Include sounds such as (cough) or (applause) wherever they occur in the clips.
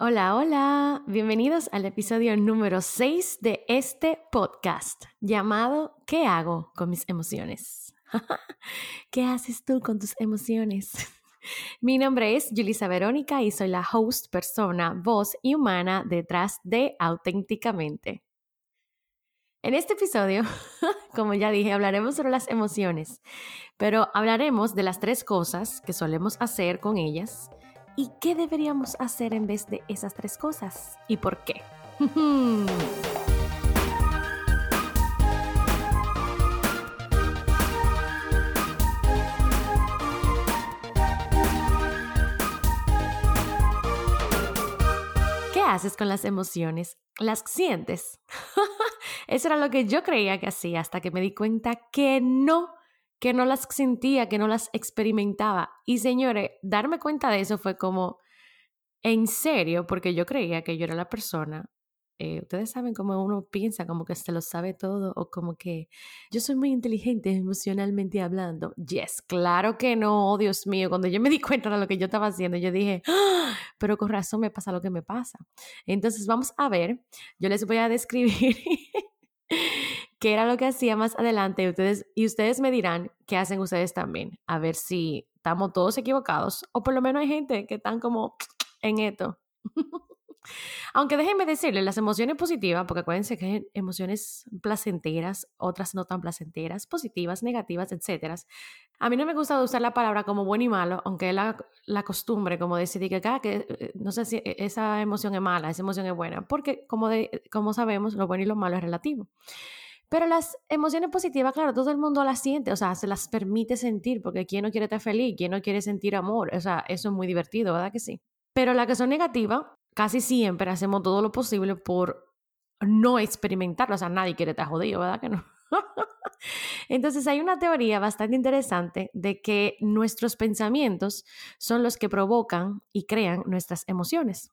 Hola, hola, bienvenidos al episodio número 6 de este podcast llamado ¿Qué hago con mis emociones? (laughs) ¿Qué haces tú con tus emociones? (laughs) Mi nombre es Julisa Verónica y soy la host, persona, voz y humana detrás de Auténticamente. En este episodio, (laughs) como ya dije, hablaremos sobre las emociones, pero hablaremos de las tres cosas que solemos hacer con ellas ¿Y qué deberíamos hacer en vez de esas tres cosas? ¿Y por qué? ¿Qué haces con las emociones? ¿Las sientes? (laughs) Eso era lo que yo creía que hacía hasta que me di cuenta que no que no las sentía, que no las experimentaba. Y señores, darme cuenta de eso fue como, en serio, porque yo creía que yo era la persona. Eh, ustedes saben cómo uno piensa, como que se lo sabe todo, o como que yo soy muy inteligente emocionalmente hablando. Yes, claro que no, oh, Dios mío. Cuando yo me di cuenta de lo que yo estaba haciendo, yo dije, ¡Ah! pero con razón me pasa lo que me pasa. Entonces, vamos a ver, yo les voy a describir (laughs) qué era lo que hacía más adelante ustedes, y ustedes me dirán qué hacen ustedes también, a ver si estamos todos equivocados o por lo menos hay gente que están como en esto. (laughs) Aunque déjenme decirles, las emociones positivas, porque acuérdense que hay emociones placenteras, otras no tan placenteras, positivas, negativas, etc. A mí no me gusta usar la palabra como bueno y malo, aunque es la, la costumbre, como decir que, que eh, no sé si e, esa emoción es mala, esa emoción es buena, porque como, de, como sabemos, lo bueno y lo malo es relativo. Pero las emociones positivas, claro, todo el mundo las siente, o sea, se las permite sentir, porque ¿quién no quiere estar feliz? ¿Quién no quiere sentir amor? O sea, eso es muy divertido, ¿verdad que sí? Pero las que son negativas, casi siempre hacemos todo lo posible por no experimentarlo, o sea, nadie quiere estar jodido, ¿verdad que no? (laughs) Entonces hay una teoría bastante interesante de que nuestros pensamientos son los que provocan y crean nuestras emociones.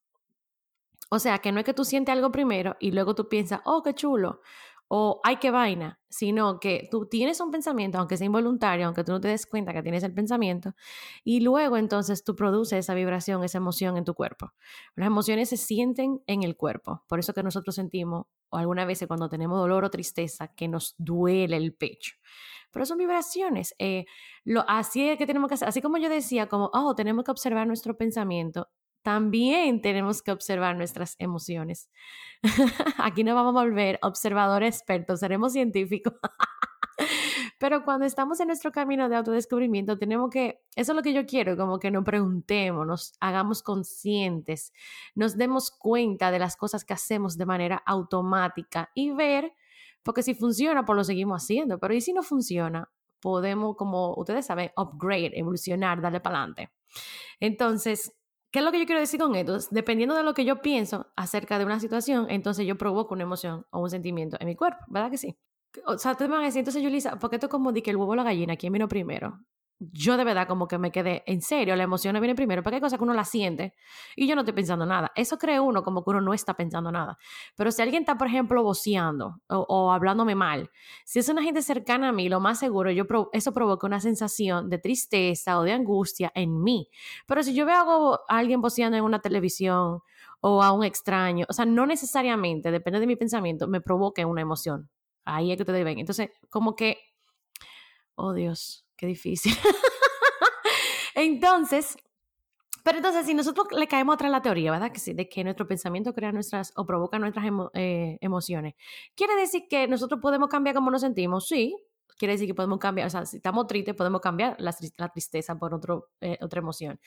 O sea, que no es que tú sientes algo primero y luego tú piensas, oh, qué chulo, o ay, qué vaina, sino que tú tienes un pensamiento, aunque sea involuntario, aunque tú no te des cuenta que tienes el pensamiento, y luego entonces tú produces esa vibración, esa emoción en tu cuerpo. Las emociones se sienten en el cuerpo, por eso que nosotros sentimos, o alguna vez cuando tenemos dolor o tristeza, que nos duele el pecho. Pero son vibraciones. Eh, lo, así es que tenemos que hacer, así como yo decía, como, oh, tenemos que observar nuestro pensamiento, también tenemos que observar nuestras emociones. (laughs) Aquí no vamos a volver observadores expertos, seremos científicos. (laughs) Pero cuando estamos en nuestro camino de autodescubrimiento, tenemos que, eso es lo que yo quiero, como que nos preguntemos, nos hagamos conscientes, nos demos cuenta de las cosas que hacemos de manera automática y ver, porque si funciona, pues lo seguimos haciendo, pero ¿y si no funciona? Podemos, como ustedes saben, upgrade, evolucionar, darle para adelante. Entonces, ¿Qué es lo que yo quiero decir con esto? Dependiendo de lo que yo pienso acerca de una situación, entonces yo provoco una emoción o un sentimiento en mi cuerpo, ¿verdad que sí? O sea, te van a decir, entonces, Yulisa, ¿por qué esto como di que el huevo o la gallina? ¿Quién vino primero? Yo de verdad como que me quedé en serio, la emoción viene primero, porque hay cosas que uno la siente y yo no estoy pensando nada. Eso cree uno como que uno no está pensando nada. Pero si alguien está, por ejemplo, voceando o, hablándome mal, si es una gente cercana a mí, lo más seguro, yo eso provoca una sensación de tristeza o de angustia en mí. Pero si yo veo a alguien voceando en una televisión o a un extraño, o sea, no necesariamente, depende de mi pensamiento, me provoque una emoción. Ahí es que te ven. Entonces, como que, oh Dios, Qué difícil. (laughs) entonces, pero entonces si nosotros le caemos atrás la teoría, ¿verdad? Que de que nuestro pensamiento crea nuestras o provoca nuestras eh, emociones. ¿Quiere decir que nosotros podemos cambiar cómo nos sentimos? Sí. Quiere decir que podemos cambiar, o sea, si estamos tristes, podemos cambiar la, tristeza por otro, eh, otra emoción.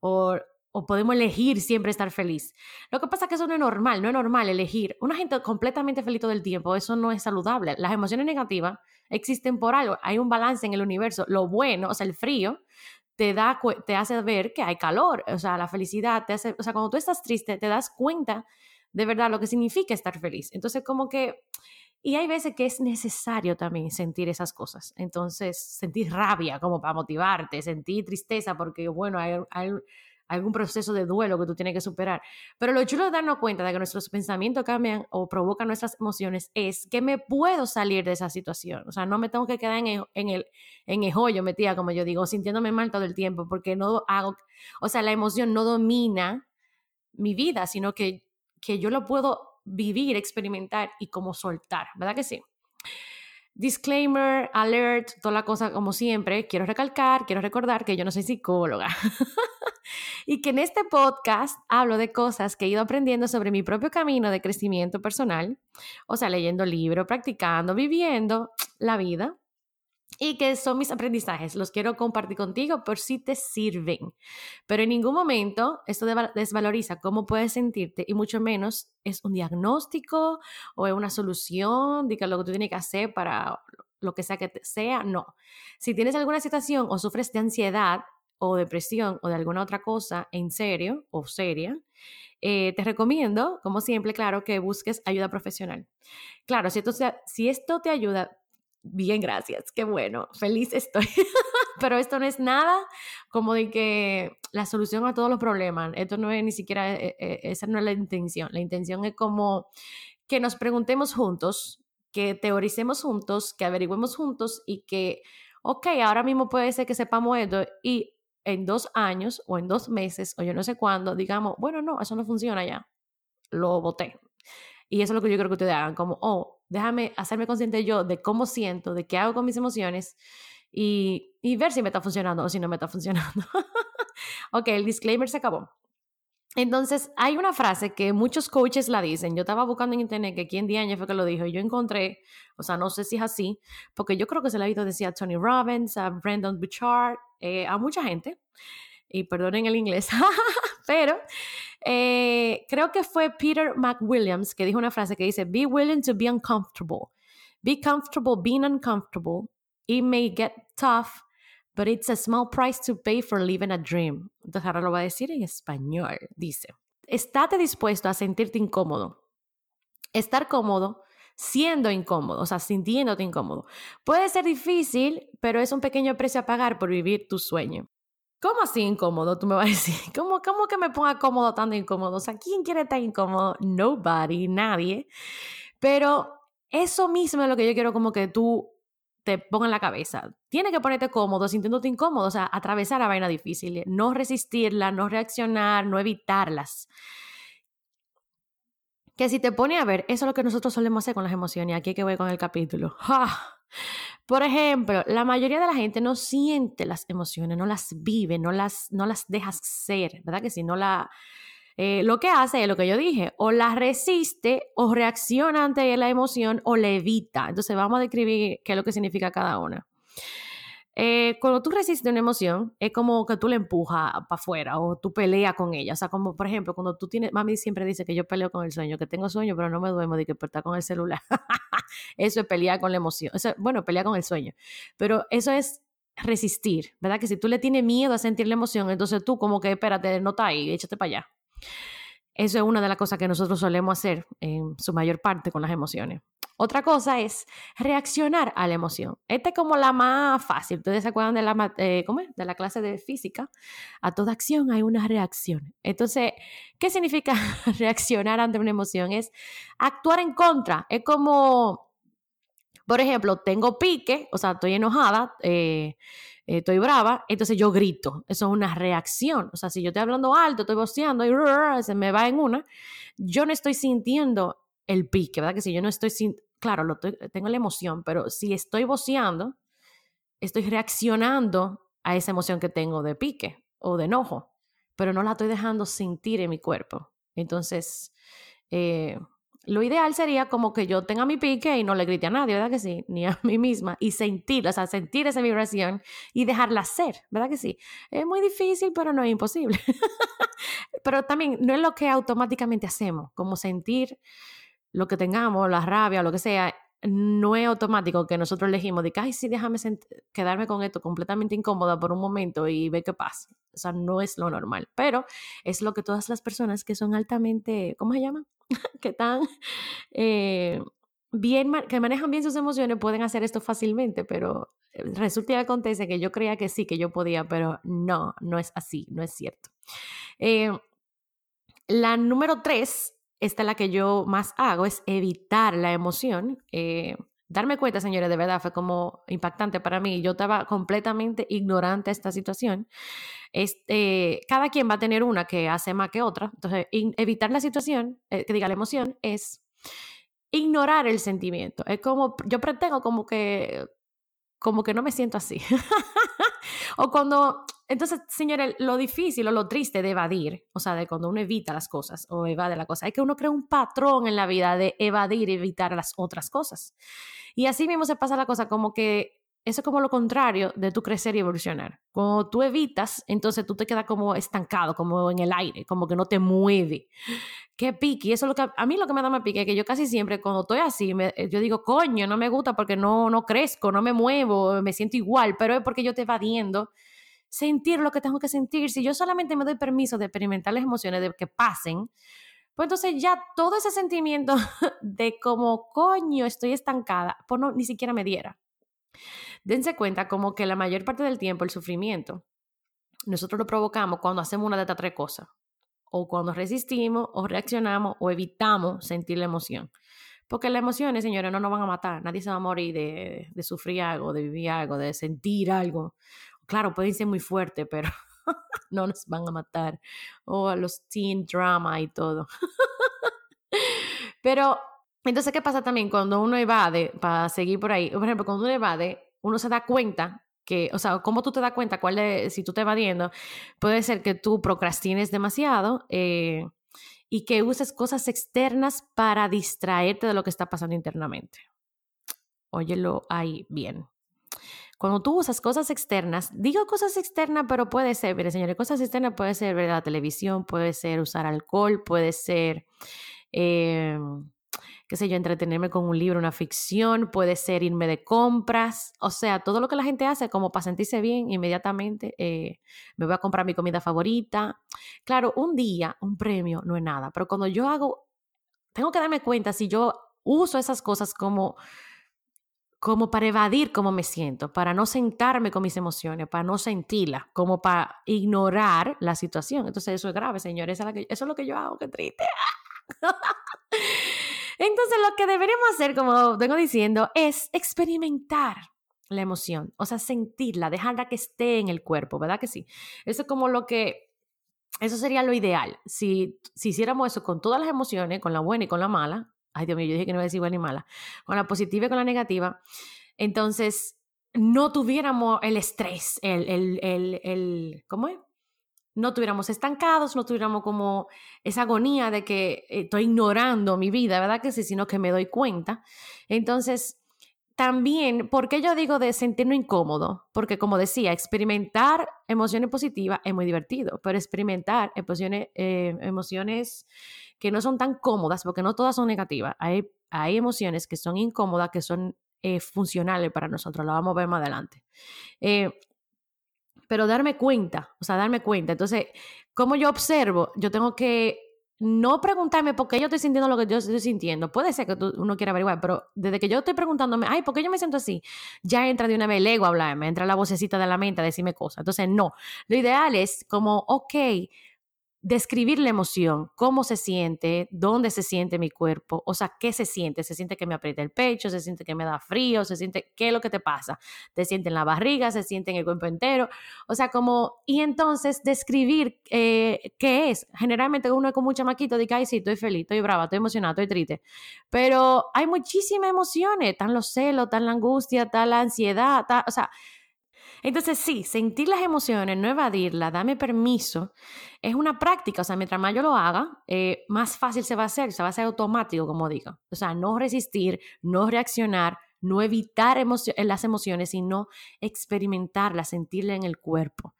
O o podemos elegir siempre estar feliz. Lo que pasa es que eso no es normal, no es normal elegir. Una gente completamente feliz todo el tiempo, eso no es saludable. Las emociones negativas existen por algo, hay un balance en el universo. Lo bueno, o sea, el frío, te, da, te hace ver que hay calor, o sea, la felicidad te hace, o sea, cuando tú estás triste, te das cuenta de verdad lo que significa estar feliz. Entonces, como que, y hay veces que es necesario también sentir esas cosas. Entonces, sentir rabia como para motivarte, sentir tristeza porque, bueno, hay, hay algún proceso de duelo que tú tienes que superar. Pero lo chulo de darnos cuenta de que nuestros pensamientos cambian o provocan nuestras emociones es que me puedo salir de esa situación. O sea, no me tengo que quedar en el, en el, en el hoyo metida, como yo digo, sintiéndome mal todo el tiempo, porque no hago, o sea, la emoción no domina mi vida, sino que, que yo lo puedo vivir, experimentar y como soltar, ¿verdad que sí? Disclaimer, alert, toda la cosa como siempre. Quiero recalcar, quiero recordar que yo no soy psicóloga. (laughs) Y que en este podcast hablo de cosas que he ido aprendiendo sobre mi propio camino de crecimiento personal, o sea, leyendo libros, practicando, viviendo la vida y que son mis aprendizajes. Los quiero compartir contigo por si te sirven. Pero en ningún momento esto desvaloriza cómo puedes sentirte y mucho menos es un diagnóstico o es una solución de que lo que tú tienes que hacer para lo que sea que sea. No. Si tienes alguna situación o sufres de ansiedad o depresión o de alguna otra cosa en serio o seria, eh, te recomiendo, como siempre, claro, que busques ayuda profesional. Claro, si esto, si esto te ayuda, Bien, gracias, qué bueno, feliz estoy. (laughs) Pero esto no es nada como de que la solución a todos los problemas, esto no es ni siquiera, eh, eh, esa no es la intención, la intención es como que nos preguntemos juntos, que teoricemos juntos, que averigüemos juntos y que, ok, ahora mismo puede ser que sepamos esto y en dos años o en dos meses o yo no sé cuándo, digamos, bueno, no, eso no funciona ya, lo voté. Y eso es lo que yo creo que ustedes hagan, como, oh, déjame hacerme consciente yo de cómo siento, de qué hago con mis emociones y, y ver si me está funcionando o si no me está (laughs) funcionando. ok, el disclaimer se acabó. Entonces, hay una frase que muchos coaches la dicen. Yo estaba buscando en internet que quién años fue que lo dijo y yo encontré, o sea, no sé si es así, porque yo creo que se la ha oído decir a Tony Robbins, a Brandon Bouchard, eh, a mucha gente, y perdonen el inglés, (laughs) pero eh, creo que fue Peter McWilliams que dijo una frase que dice, be willing to be uncomfortable. Be comfortable being uncomfortable. It may get tough, but it's a small price to pay for living a dream. Entonces ahora lo voy a decir en español. Dice, estate dispuesto a sentirte incómodo. Estar cómodo siendo incómodo, o sea, sintiéndote incómodo. Puede ser difícil, pero es un pequeño precio a pagar por vivir tu sueño. ¿Cómo así incómodo? Tú me vas a decir, (laughs) ¿cómo, cómo que me ponga cómodo, tan incómodo? O sea, ¿quién quiere estar incómodo? Nobody, nadie. Pero eso mismo es lo que yo quiero como que tú te pongas en la cabeza. Tienes que ponerte cómodo, sintiéndote incómodo, o sea, atravesar la vaina difícil, no resistirla, no reaccionar, no evitarlas. Que si te pone a ver, eso es lo que nosotros solemos hacer con las emociones. Aquí que voy con el capítulo. (laughs) Por ejemplo, la mayoría de la gente no siente las emociones, no las vive, no las, no las deja ser, ¿verdad? Que si no la... Eh, lo que hace es lo que yo dije, o la resiste o reacciona ante la emoción o la evita. Entonces vamos a describir qué es lo que significa cada una. Eh, cuando tú resistes una emoción, es como que tú la empujas para afuera o tú peleas con ella. O sea, como por ejemplo, cuando tú tienes, mami siempre dice que yo peleo con el sueño, que tengo sueño, pero no me duermo de que está con el celular. (laughs) eso es pelear con la emoción. bueno, pelear con el sueño. Pero eso es resistir, ¿verdad? Que si tú le tienes miedo a sentir la emoción, entonces tú como que espérate, no está ahí, échate para allá. Eso es una de las cosas que nosotros solemos hacer en su mayor parte con las emociones. Otra cosa es reaccionar a la emoción. Esta es como la más fácil. Ustedes se acuerdan de la, eh, ¿cómo de la clase de física. A toda acción hay una reacción. Entonces, ¿qué significa (laughs) reaccionar ante una emoción? Es actuar en contra. Es como, por ejemplo, tengo pique, o sea, estoy enojada, eh, estoy brava, entonces yo grito. Eso es una reacción. O sea, si yo estoy hablando alto, estoy boceando y (laughs) se me va en una, yo no estoy sintiendo el pique, ¿verdad? Que si yo no estoy sin, claro, lo tengo la emoción, pero si estoy voceando, estoy reaccionando a esa emoción que tengo de pique o de enojo, pero no la estoy dejando sentir en mi cuerpo. Entonces, eh, lo ideal sería como que yo tenga mi pique y no le grite a nadie, ¿verdad que sí? Ni a (laughs) mí misma. Y sentir, o sea, sentir esa vibración y dejarla ser, ¿verdad que sí? Es muy difícil, pero no es imposible. (laughs) pero también no es lo que automáticamente hacemos, como sentir lo que tengamos, la rabia, lo que sea, no es automático que nosotros elegimos de que, ay, sí, déjame quedarme con esto completamente incómoda por un momento y ve qué pasa. O sea, no es lo normal, pero es lo que todas las personas que son altamente, ¿cómo se llama? (laughs) que eh, bien, que manejan bien sus emociones pueden hacer esto fácilmente, pero eh, resulta y acontece que yo creía que sí, que yo podía, pero no, no es así, no es cierto. Eh, la número tres esta es la que yo más hago, es evitar la emoción. Eh, darme cuenta, señores, de verdad fue como impactante para mí. Yo estaba completamente ignorante de esta situación. Este, cada quien va a tener una que hace más que otra. Entonces, evitar la situación, eh, que diga la emoción, es ignorar el sentimiento. Es como, yo pretendo como que, como que no me siento así. (laughs) o cuando, entonces, señores, lo difícil o lo triste de evadir, o sea, de cuando uno evita las cosas o evade la cosa, es que uno crea un patrón en la vida de evadir y evitar las otras cosas. Y así mismo se pasa la cosa como que eso es como lo contrario de tu crecer y evolucionar. Cuando tú evitas, entonces tú te quedas como estancado, como en el aire, como que no te mueve. Qué pique. Eso es lo que a mí lo que me da más pique es que yo casi siempre cuando estoy así, me, yo digo, coño, no me gusta porque no, no crezco, no me muevo, me siento igual, pero es porque yo estoy evadiendo sentir lo que tengo que sentir. Si yo solamente me doy permiso de experimentar las emociones, de que pasen, pues entonces ya todo ese sentimiento (laughs) de como, coño, estoy estancada, pues no, ni siquiera me diera. Dense cuenta como que la mayor parte del tiempo el sufrimiento, nosotros lo provocamos cuando hacemos una de estas tres cosas. O cuando resistimos, o reaccionamos, o evitamos sentir la emoción. Porque las emociones, señores, no nos van a matar. Nadie se va a morir de, de sufrir algo, de vivir algo, de sentir algo. Claro, pueden ser muy fuertes, pero (laughs) no nos van a matar. O a los teen drama y todo. (laughs) pero, entonces, ¿qué pasa también cuando uno evade, para seguir por ahí? Por ejemplo, cuando uno evade, uno se da cuenta que, o sea, ¿cómo tú te das cuenta cuál de, si tú te evadiendo? Puede ser que tú procrastines demasiado eh, y que uses cosas externas para distraerte de lo que está pasando internamente. Óyelo ahí bien. Cuando tú usas cosas externas, digo cosas externas, pero puede ser, mire señores, cosas externas puede ser ver la televisión, puede ser usar alcohol, puede ser... Eh, qué sé yo, entretenerme con un libro, una ficción, puede ser irme de compras, o sea, todo lo que la gente hace como para sentirse bien inmediatamente, eh, me voy a comprar mi comida favorita. Claro, un día, un premio no es nada, pero cuando yo hago, tengo que darme cuenta si yo uso esas cosas como como para evadir cómo me siento, para no sentarme con mis emociones, para no sentirlas, como para ignorar la situación. Entonces eso es grave, señores, eso es lo que yo hago, qué triste. (laughs) Entonces, lo que deberíamos hacer, como vengo diciendo, es experimentar la emoción, o sea, sentirla, dejarla que esté en el cuerpo, ¿verdad que sí? Eso es como lo que, eso sería lo ideal. Si, si hiciéramos eso con todas las emociones, con la buena y con la mala, ay Dios mío, yo dije que no iba a decir buena y mala, con la positiva y con la negativa, entonces no tuviéramos el estrés, el, el, el, el ¿cómo es? no tuviéramos estancados, no tuviéramos como esa agonía de que estoy ignorando mi vida, ¿verdad que sí? Sino que me doy cuenta. Entonces, también, ¿por qué yo digo de sentirme incómodo? Porque como decía, experimentar emociones positivas es muy divertido, pero experimentar emociones, eh, emociones que no son tan cómodas, porque no todas son negativas, hay, hay emociones que son incómodas, que son eh, funcionales para nosotros, lo vamos a ver más adelante. Eh, pero darme cuenta, o sea, darme cuenta. Entonces, como yo observo, yo tengo que no preguntarme por qué yo estoy sintiendo lo que yo estoy sintiendo. Puede ser que tú, uno quiera averiguar, pero desde que yo estoy preguntándome, ay, ¿por qué yo me siento así? Ya entra de una vez el ego a hablarme, entra la vocecita de la mente a decirme cosas. Entonces, no. Lo ideal es como, ok, describir la emoción, cómo se siente, dónde se siente mi cuerpo, o sea, qué se siente, se siente que me aprieta el pecho, se siente que me da frío, se siente, ¿qué es lo que te pasa? Te siente en la barriga, se siente en el cuerpo entero, o sea, como, y entonces describir eh, qué es. Generalmente uno es con mucha maquita, dice, ay, sí, estoy feliz, estoy brava, estoy emocionada, estoy triste, pero hay muchísimas emociones, están los celos, está la angustia, está la ansiedad, o sea, entonces, sí, sentir las emociones, no evadirlas, dame permiso, es una práctica. O sea, mientras más yo lo haga, eh, más fácil se va a hacer, se va a hacer automático, como digo. O sea, no resistir, no reaccionar, no evitar las emociones, sino experimentarlas, sentirlas en el cuerpo.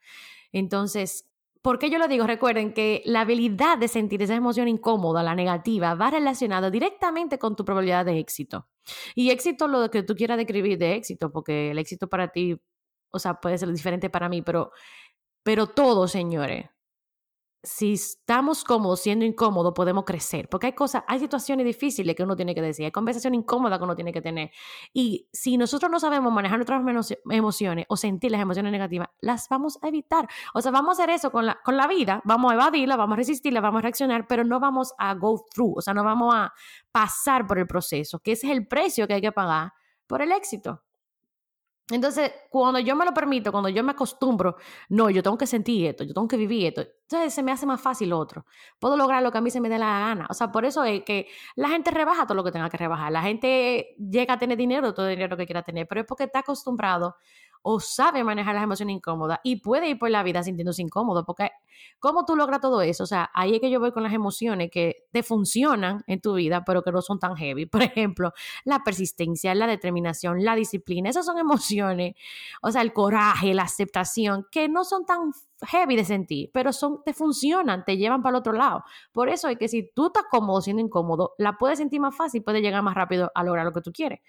Entonces, ¿Por qué yo lo digo? Recuerden que la habilidad de sentir esa emoción incómoda, la negativa, va relacionada directamente con tu probabilidad de éxito. Y éxito, lo que tú quieras describir de éxito, porque el éxito para ti o sea, puede ser diferente para mí, pero, pero todo, señores, si estamos cómodos siendo incómodos, podemos crecer. Porque hay cosas, hay situaciones difíciles que uno tiene que decir, hay conversaciones incómodas que uno tiene que tener. Y si nosotros no sabemos manejar nuestras emociones o sentir las emociones negativas, las vamos a evitar. O sea, vamos a hacer eso con la, con la vida, vamos a evadirla, vamos a resistirla, vamos a reaccionar, pero no vamos a go through, o sea, no vamos a pasar por el proceso, que ese es el precio que hay que pagar por el éxito. Entonces, cuando yo me lo permito, cuando yo me acostumbro, no, yo tengo que sentir esto, yo tengo que vivir esto, entonces se me hace más fácil lo otro. Puedo lograr lo que a mí se me dé la gana. O sea, por eso es que la gente rebaja todo lo que tenga que rebajar. La gente llega a tener dinero, todo el dinero que quiera tener, pero es porque está acostumbrado o sabe manejar las emociones incómodas y puede ir por la vida sintiéndose incómodo, porque ¿cómo tú logras todo eso? O sea, ahí es que yo voy con las emociones que te funcionan en tu vida, pero que no son tan heavy. (laughs) Por ejemplo, la persistencia, la determinación, la disciplina, esas son emociones, o sea, el coraje, la aceptación, que no son tan heavy de sentir, pero son, te funcionan, te llevan para el otro lado. Por eso es que si tú estás cómodo siendo incómodo, la puedes sentir más fácil, puedes llegar más rápido a lograr lo que tú quieres.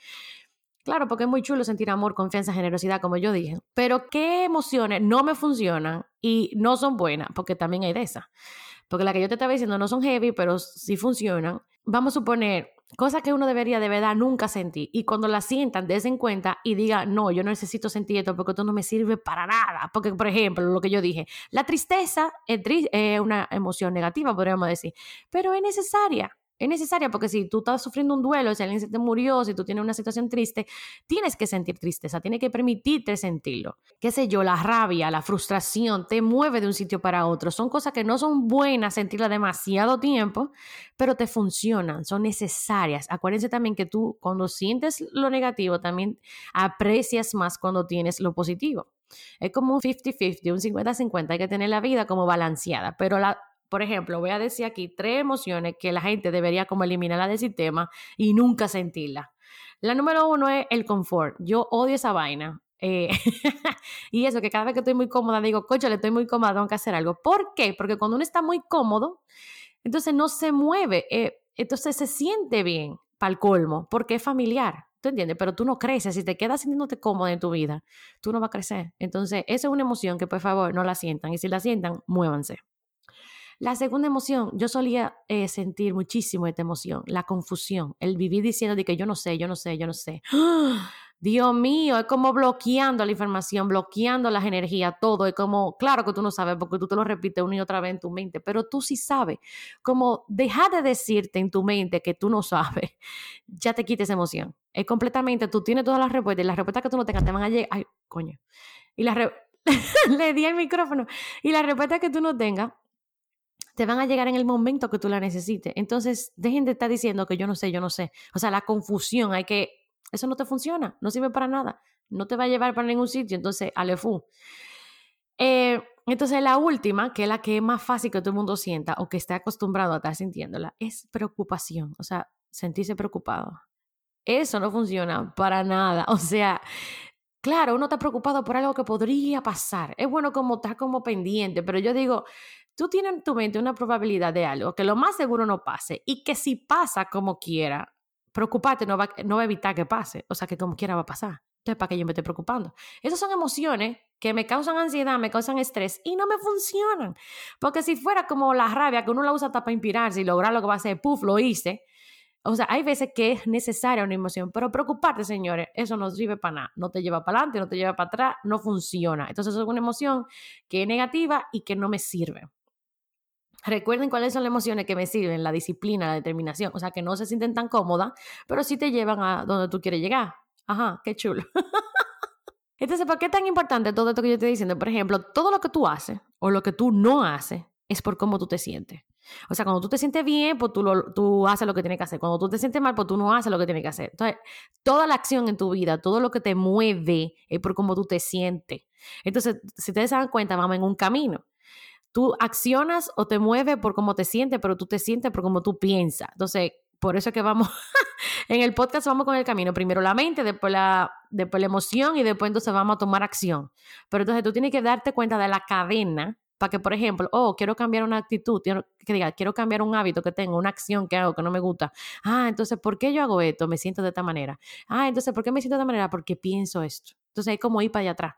Claro, porque es muy chulo sentir amor, confianza, generosidad, como yo dije. Pero ¿qué emociones no me funcionan y no son buenas? Porque también hay de esas. Porque la que yo te estaba diciendo no son heavy, pero sí funcionan. Vamos a suponer cosas que uno debería de verdad nunca sentir. Y cuando la sientan, en cuenta y diga, no, yo no necesito sentir esto porque esto no me sirve para nada. Porque, por ejemplo, lo que yo dije, la tristeza es, es una emoción negativa, podríamos decir, pero es necesaria es necesaria porque si tú estás sufriendo un duelo, si alguien se te murió, si tú tienes una situación triste, tienes que sentir tristeza, tienes que permitirte sentirlo. Qué sé yo, la rabia, la frustración te mueve de un sitio para otro. Son cosas que no son buenas sentirla demasiado tiempo, pero te funcionan, son necesarias. Acuérdense también que tú cuando sientes lo negativo, también aprecias más cuando tienes lo positivo. Es como un 50-50, un 50-50, hay que tener la vida como balanceada, pero la por ejemplo, voy a decir aquí tres emociones que la gente debería como eliminarla del sistema y nunca sentirla. La número uno es el confort. Yo odio esa vaina. Eh, (laughs) y eso, que cada vez que estoy muy cómoda digo, coche, le estoy muy cómoda, tengo que hacer algo. ¿Por qué? Porque cuando uno está muy cómodo, entonces no se mueve, eh, entonces se siente bien para el colmo, porque es familiar. ¿Tú entiendes? Pero tú no creces. Si te quedas sintiéndote cómodo en tu vida, tú no vas a crecer. Entonces, esa es una emoción que, por favor, no la sientan. Y si la sientan, muévanse. La segunda emoción, yo solía eh, sentir muchísimo esta emoción, la confusión, el vivir diciendo de que yo no sé, yo no sé, yo no sé. (gasps) Dios mío, es como bloqueando la información, bloqueando las energías, todo. Es como, claro que tú no sabes porque tú te lo repites una y otra vez en tu mente, pero tú sí sabes. Como deja de decirte en tu mente que tú no sabes, (laughs) ya te quites esa emoción. Es completamente, tú tienes todas las respuestas y las respuestas que tú no tengas te van a llegar. Ay, coño. Y la (laughs) le di el micrófono. Y las respuestas que tú no tengas te van a llegar en el momento que tú la necesites. Entonces, dejen de estar diciendo que yo no sé, yo no sé. O sea, la confusión, hay que, eso no te funciona, no sirve para nada, no te va a llevar para ningún sitio, entonces, alefu. Eh, entonces, la última, que es la que es más fácil que todo el mundo sienta o que esté acostumbrado a estar sintiéndola, es preocupación, o sea, sentirse preocupado. Eso no funciona para nada. (laughs) O sea, claro, uno está preocupado por algo que podría pasar. Es bueno como estar como pendiente, pero yo digo, tú tienes en tu mente una probabilidad de algo que lo más seguro no pase y que si pasa como quiera, preocuparte no va, a evitar que pase, o sea que como quiera va a pasar. Entonces, ¿para qué yo me estoy preocupando? Esas son emociones que me causan ansiedad, me causan estrés y no me funcionan. Porque si fuera como la rabia, que uno la usa hasta para inspirarse y lograr lo que va a hacer, puff, lo hice. O sea, hay veces que es necesaria una emoción, pero preocuparte, señores, eso no sirve para nada. No te lleva para adelante, no te lleva para atrás, no funciona. Entonces, es una emoción que es negativa y que no me sirve. Recuerden cuáles son las emociones que me sirven, la disciplina, la determinación, o sea, que no se sienten tan cómodas, pero sí te llevan a donde tú quieres llegar. Ajá, qué chulo. (laughs) Entonces, ¿por qué es tan importante todo esto que yo estoy diciendo? Por ejemplo, todo lo que tú haces o lo que tú no haces es por cómo tú te sientes. O sea, cuando tú te sientes bien, pues tú, tú haces lo que tienes que hacer. Cuando tú te sientes mal, pues tú no haces lo que tienes que hacer. Entonces, toda la acción en tu vida, todo lo que te mueve es por cómo tú te sientes. Entonces, si ustedes se dan cuenta, vamos en un camino. Tú accionas o te mueves por cómo te sientes, pero tú te sientes por cómo tú piensas. Entonces, por eso es que vamos, (laughs) en el podcast vamos con el camino. Primero la mente, después la, después la emoción y después entonces vamos a tomar acción. Pero entonces tú tienes que darte cuenta de la cadena para que, por ejemplo, oh, quiero cambiar una actitud, quiero, que diga, quiero cambiar un hábito que tengo, una acción que hago que no me gusta. Ah, entonces, ¿por qué yo hago esto? Me siento de esta manera. Ah, entonces, ¿por qué me siento de esta manera? Porque pienso esto. Entonces, hay como ir para allá atrás.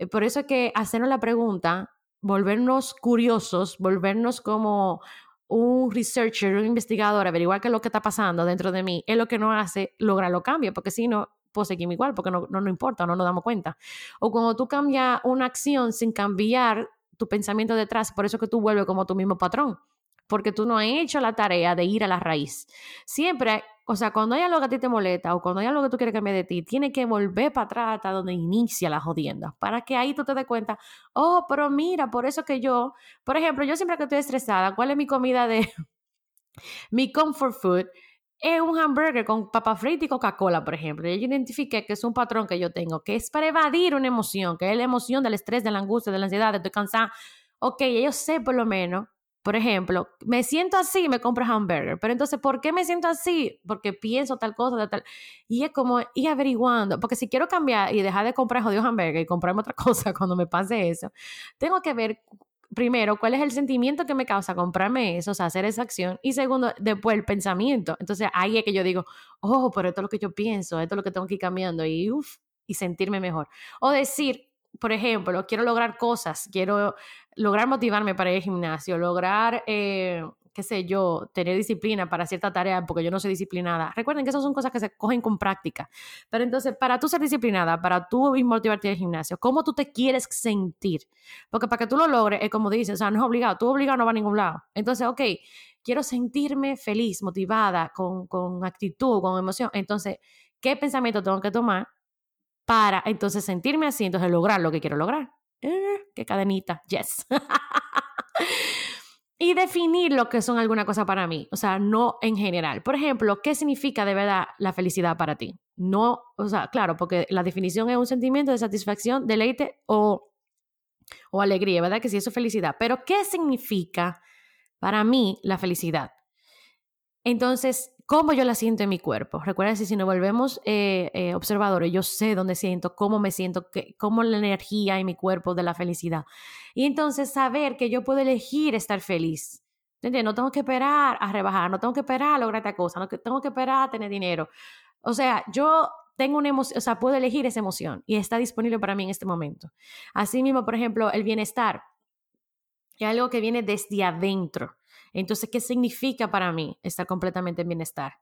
Eh, por eso es que hacernos la pregunta volvernos curiosos, volvernos como un researcher, un investigador, averiguar qué es lo que está pasando dentro de mí, es lo que nos hace lograr los cambios, porque si no, pues seguimos igual, porque no, no nos importa, no nos damos cuenta. O cuando tú cambias una acción sin cambiar tu pensamiento detrás, por eso que tú vuelves como tu mismo patrón, porque tú no has hecho la tarea de ir a la raíz. Siempre o sea, cuando hay algo que a ti te molesta o cuando hay algo que tú quieres cambiar de ti, tiene que volver para atrás hasta donde inicia la jodienda, para que ahí tú te des cuenta, oh, pero mira, por eso que yo, por ejemplo, yo siempre que estoy estresada, ¿cuál es mi comida de, (laughs) mi comfort food? Es un hamburger con papa frita y Coca-Cola, por ejemplo. Yo identifiqué que es un patrón que yo tengo, que es para evadir una emoción, que es la emoción del estrés, de la angustia, de la ansiedad, de estoy cansada. Ok, yo sé por lo menos por ejemplo, me siento así, me compro hamburger, pero entonces, ¿por qué me siento así? Porque pienso tal cosa, tal. Y es como ir averiguando, porque si quiero cambiar y dejar de comprar jodido hamburger y comprarme otra (laughs) cosa cuando me pase eso, tengo que ver primero cuál es el sentimiento que me causa comprarme eso, o sea, hacer esa acción, y segundo, después el pensamiento. Entonces ahí es que yo digo, oh, pero esto es lo que yo pienso, esto es lo que tengo que ir cambiando y uff, y sentirme mejor. O decir, por ejemplo, quiero lograr cosas, quiero lograr motivarme para ir al gimnasio, lograr, eh, qué sé yo, tener disciplina para cierta tarea porque yo no soy disciplinada. Recuerden que esas son cosas que se cogen con práctica. Pero entonces, para tú ser disciplinada, para tú motivarte al gimnasio, ¿cómo tú te quieres sentir? Porque para que tú lo logres, es como dices, o sea, no es obligado, tú obligado no va a ningún lado. Entonces, ok, quiero sentirme feliz, motivada, con, con actitud, con emoción. Entonces, ¿qué pensamiento tengo que tomar para entonces sentirme así, entonces lograr lo que quiero lograr? Eh, qué cadenita, yes. (laughs) y definir lo que son alguna cosa para mí, o sea, no en general. Por ejemplo, ¿qué significa de verdad la felicidad para ti? No, o sea, claro, porque la definición es un sentimiento de satisfacción, deleite o, o alegría, ¿verdad? Que sí, eso es felicidad. Pero, ¿qué significa para mí la felicidad? Entonces, cómo yo la siento en mi cuerpo. Recuerda si nos volvemos eh, eh, observadores, yo sé dónde siento, cómo me siento, cómo la energía en mi cuerpo de la felicidad. Y entonces saber que yo puedo elegir estar feliz. ¿Entiendes? No tengo que esperar a rebajar, no tengo que esperar a lograr esta cosa, no tengo que esperar a tener dinero. O sea, yo tengo una emoción, o sea, puedo elegir esa emoción y está disponible para mí en este momento. Asimismo, por ejemplo, el bienestar es algo que viene desde adentro. Entonces, ¿qué significa para mí estar completamente en bienestar?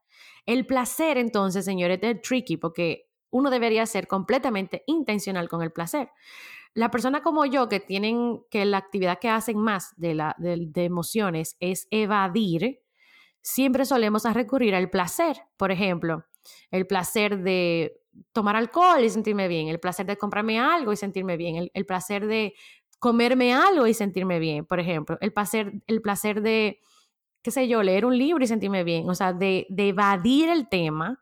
El placer, entonces, señores, es tricky porque uno debería ser completamente intencional con el placer. La persona como yo que tienen que la actividad que hacen más de, la, de, emociones es evadir, siempre solemos a recurrir al placer. Por ejemplo, el placer de tomar alcohol y sentirme bien, el placer de comprarme algo y sentirme bien, el placer de comerme algo y sentirme bien, por ejemplo, el placer, el placer de, qué sé yo, leer un libro y sentirme bien, o sea, de, evadir el tema,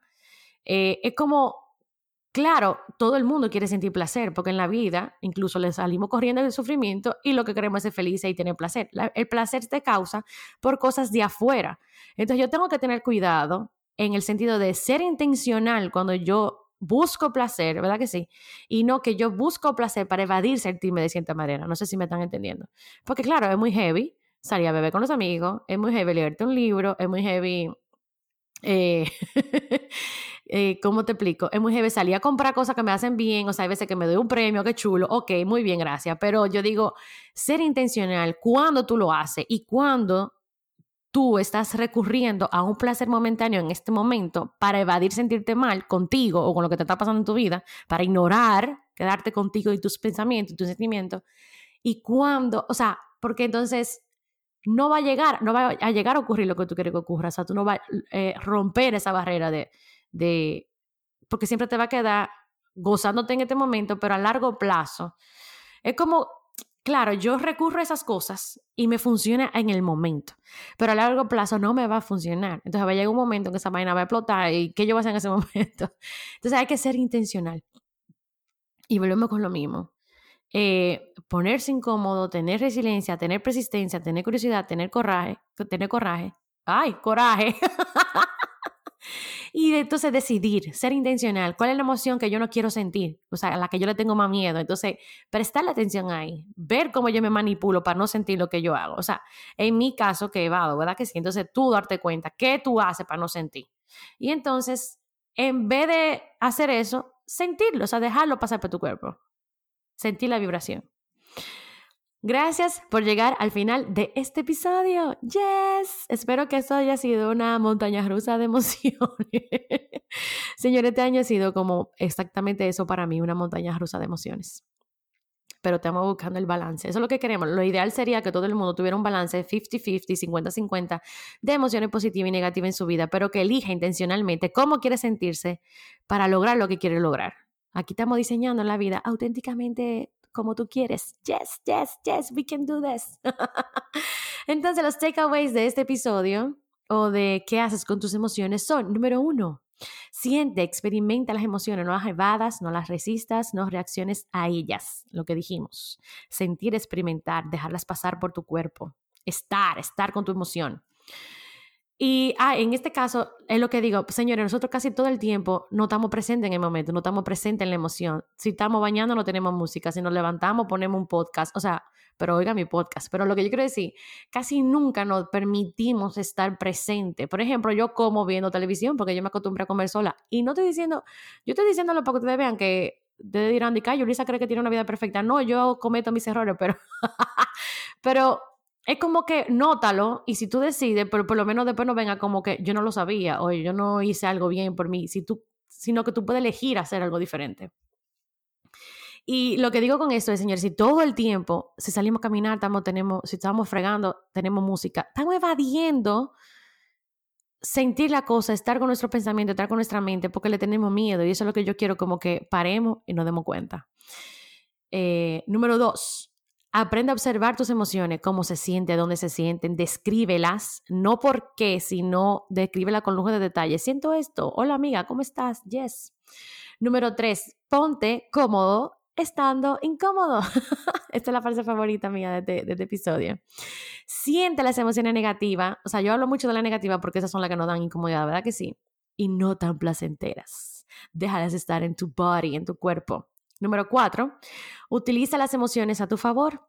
eh, es como, claro, todo el mundo quiere sentir placer, porque en la vida incluso le salimos corriendo del sufrimiento y lo que queremos es ser felices y tener placer. el placer te causa por cosas de afuera. Entonces yo tengo que tener cuidado en el sentido de ser intencional cuando yo busco placer, ¿verdad que sí? Y no que yo busco placer para evadir sentirme de cierta manera. No sé si me están entendiendo. Porque claro, es muy heavy salir a beber con los amigos, es muy heavy leerte un libro, es muy heavy... Eh, (laughs) eh, ¿Cómo te explico? Es muy heavy salir a comprar cosas que me hacen bien, o sea, hay veces que me doy un premio, qué chulo, ok, muy bien, gracias, pero yo digo, ser intencional cuando tú lo haces y cuando tú estás recurriendo a un placer momentáneo en este momento para evadir sentirte mal contigo o con lo que te está pasando en tu vida, para ignorar, quedarte contigo y tus pensamientos y tus sentimientos. Y cuando, o sea, porque entonces no va a llegar, no va a llegar a ocurrir lo que tú quieres que ocurra, o sea, tú no vas a eh, romper esa barrera de, de, porque siempre te va a quedar gozándote en este momento, pero a largo plazo. Es como Claro, yo recurro a esas cosas y me funciona en el momento, pero a largo plazo no me va a funcionar. Entonces va a llegar un momento en que esa vaina va a explotar y ¿qué yo voy a hacer en ese (laughs) momento? Entonces hay que ser intencional. Y volvemos con lo mismo. Eh, ponerse incómodo, tener resiliencia, tener persistencia, tener curiosidad, tener coraje, tener coraje. ¡Ay, coraje! (laughs) Y entonces decidir, ser intencional, cuál es la emoción que yo no quiero sentir, o sea, a la que yo le tengo más miedo. Entonces, prestar atención ahí, ver cómo yo me manipulo para no sentir lo que yo hago. O sea, en mi caso que he evado, ¿verdad que sí? Entonces, tú darte cuenta qué tú haces para no sentir. Y entonces, en vez de hacer eso, sentirlo, o sea, dejarlo pasar por tu cuerpo. Sentir la vibración. Gracias por llegar al final de este episodio. Yes, espero que esto haya sido una montaña rusa de emociones. (laughs) Señor, este año ha sido como exactamente eso para mí, una montaña rusa de emociones. pero estamos buscando el balance. Eso es lo que queremos. Lo ideal sería que todo el mundo tuviera un balance 50-50, 50-50 de emociones positivas y negativas en su vida, pero que elija intencionalmente cómo quiere sentirse para lograr lo que quiere lograr. Aquí estamos diseñando la vida auténticamente como tú quieres. Yes, yes, yes, we can do this. (laughs) Entonces, los takeaways de este episodio o de qué haces con tus emociones son, número uno, Siente, experimenta las emociones, no las evadas, no las resistas, no reacciones a ellas, lo que dijimos. Sentir, experimentar, dejarlas pasar por tu cuerpo. Estar, estar con tu emoción. Y ah, en este caso, es lo que digo, señores, nosotros casi todo el tiempo no estamos presentes en el momento, no estamos presentes en la emoción. Si estamos bañando, no tenemos música. Si nos levantamos, ponemos un podcast. O sea, pero oiga mi podcast. Pero lo que yo quiero decir, casi nunca nos permitimos estar presente. Por ejemplo, yo como viendo televisión porque yo me acostumbré a comer sola. Y no estoy diciendo, yo estoy diciéndolo para que ustedes vean que ustedes dirán, de Lisa cree que tiene una vida perfecta. No, yo cometo mis errores, pero, (laughs) pero es como que nótalo y si tú decides, pero por lo menos después no venga como que yo no lo sabía o yo no hice algo bien por mí, si tú, sino que tú puedes elegir hacer algo diferente. Y lo que digo con esto es, señor, si todo el tiempo, si salimos a caminar, estamos, tenemos, si estamos fregando, tenemos música, estamos evadiendo sentir la cosa, estar con nuestro pensamiento, estar con nuestra mente, porque le tenemos miedo. Y eso es lo que yo quiero, como que paremos y nos demos cuenta. Eh, número dos, aprende a observar tus emociones, cómo se sienten, dónde se sienten, descríbelas, no por qué, sino descríbela con lujo de detalle. Siento esto. Hola amiga, ¿cómo estás? Yes. Número tres, ponte cómodo estando incómodo. (laughs) Esta es la frase favorita mía de este, de este, episodio. Siente las emociones negativas. O sea, yo hablo mucho de la negativa porque esas son las que nos dan incomodidad, ¿verdad que sí? Y no tan placenteras. Déjalas estar en tu body, en tu cuerpo. Número cuatro, utiliza las emociones a tu favor.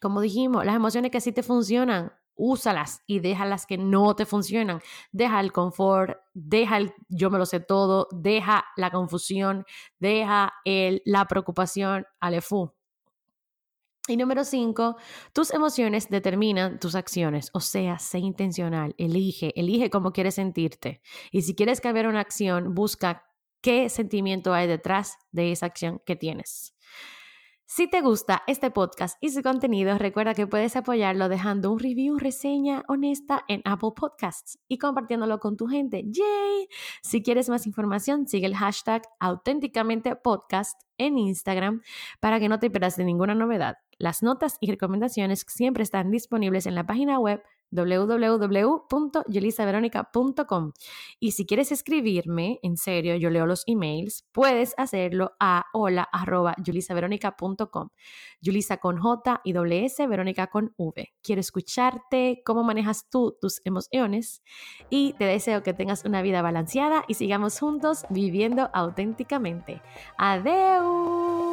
Como dijimos, las emociones que sí te funcionan, úsalas y deja las que no te funcionan. Deja el confort, deja el yo me lo sé todo, deja la confusión, deja el, la preocupación, alefu. Y número cinco, tus emociones determinan tus acciones, o sea, sé intencional, elige, elige cómo quieres sentirte. Y si quieres cambiar una acción, busca qué sentimiento hay detrás de esa acción que tienes. Si te gusta este podcast y su contenido, recuerda que puedes apoyarlo dejando un review, reseña honesta en Apple Podcasts y compartiéndolo con tu gente. ¡Yay! Si quieres más información, sigue el hashtag auténticamente podcast en Instagram para que no te pierdas de ninguna novedad. Las notas y recomendaciones siempre están disponibles en la página web www.yulisaveronica.com. Y si quieres escribirme, en serio, yo leo los emails, puedes hacerlo a hola.yulisaveronica.com. Yulisa con J y S, Verónica con V. Quiero escucharte, cómo manejas tú tus emociones y te deseo que tengas una vida balanceada y sigamos juntos viviendo auténticamente. Adeu.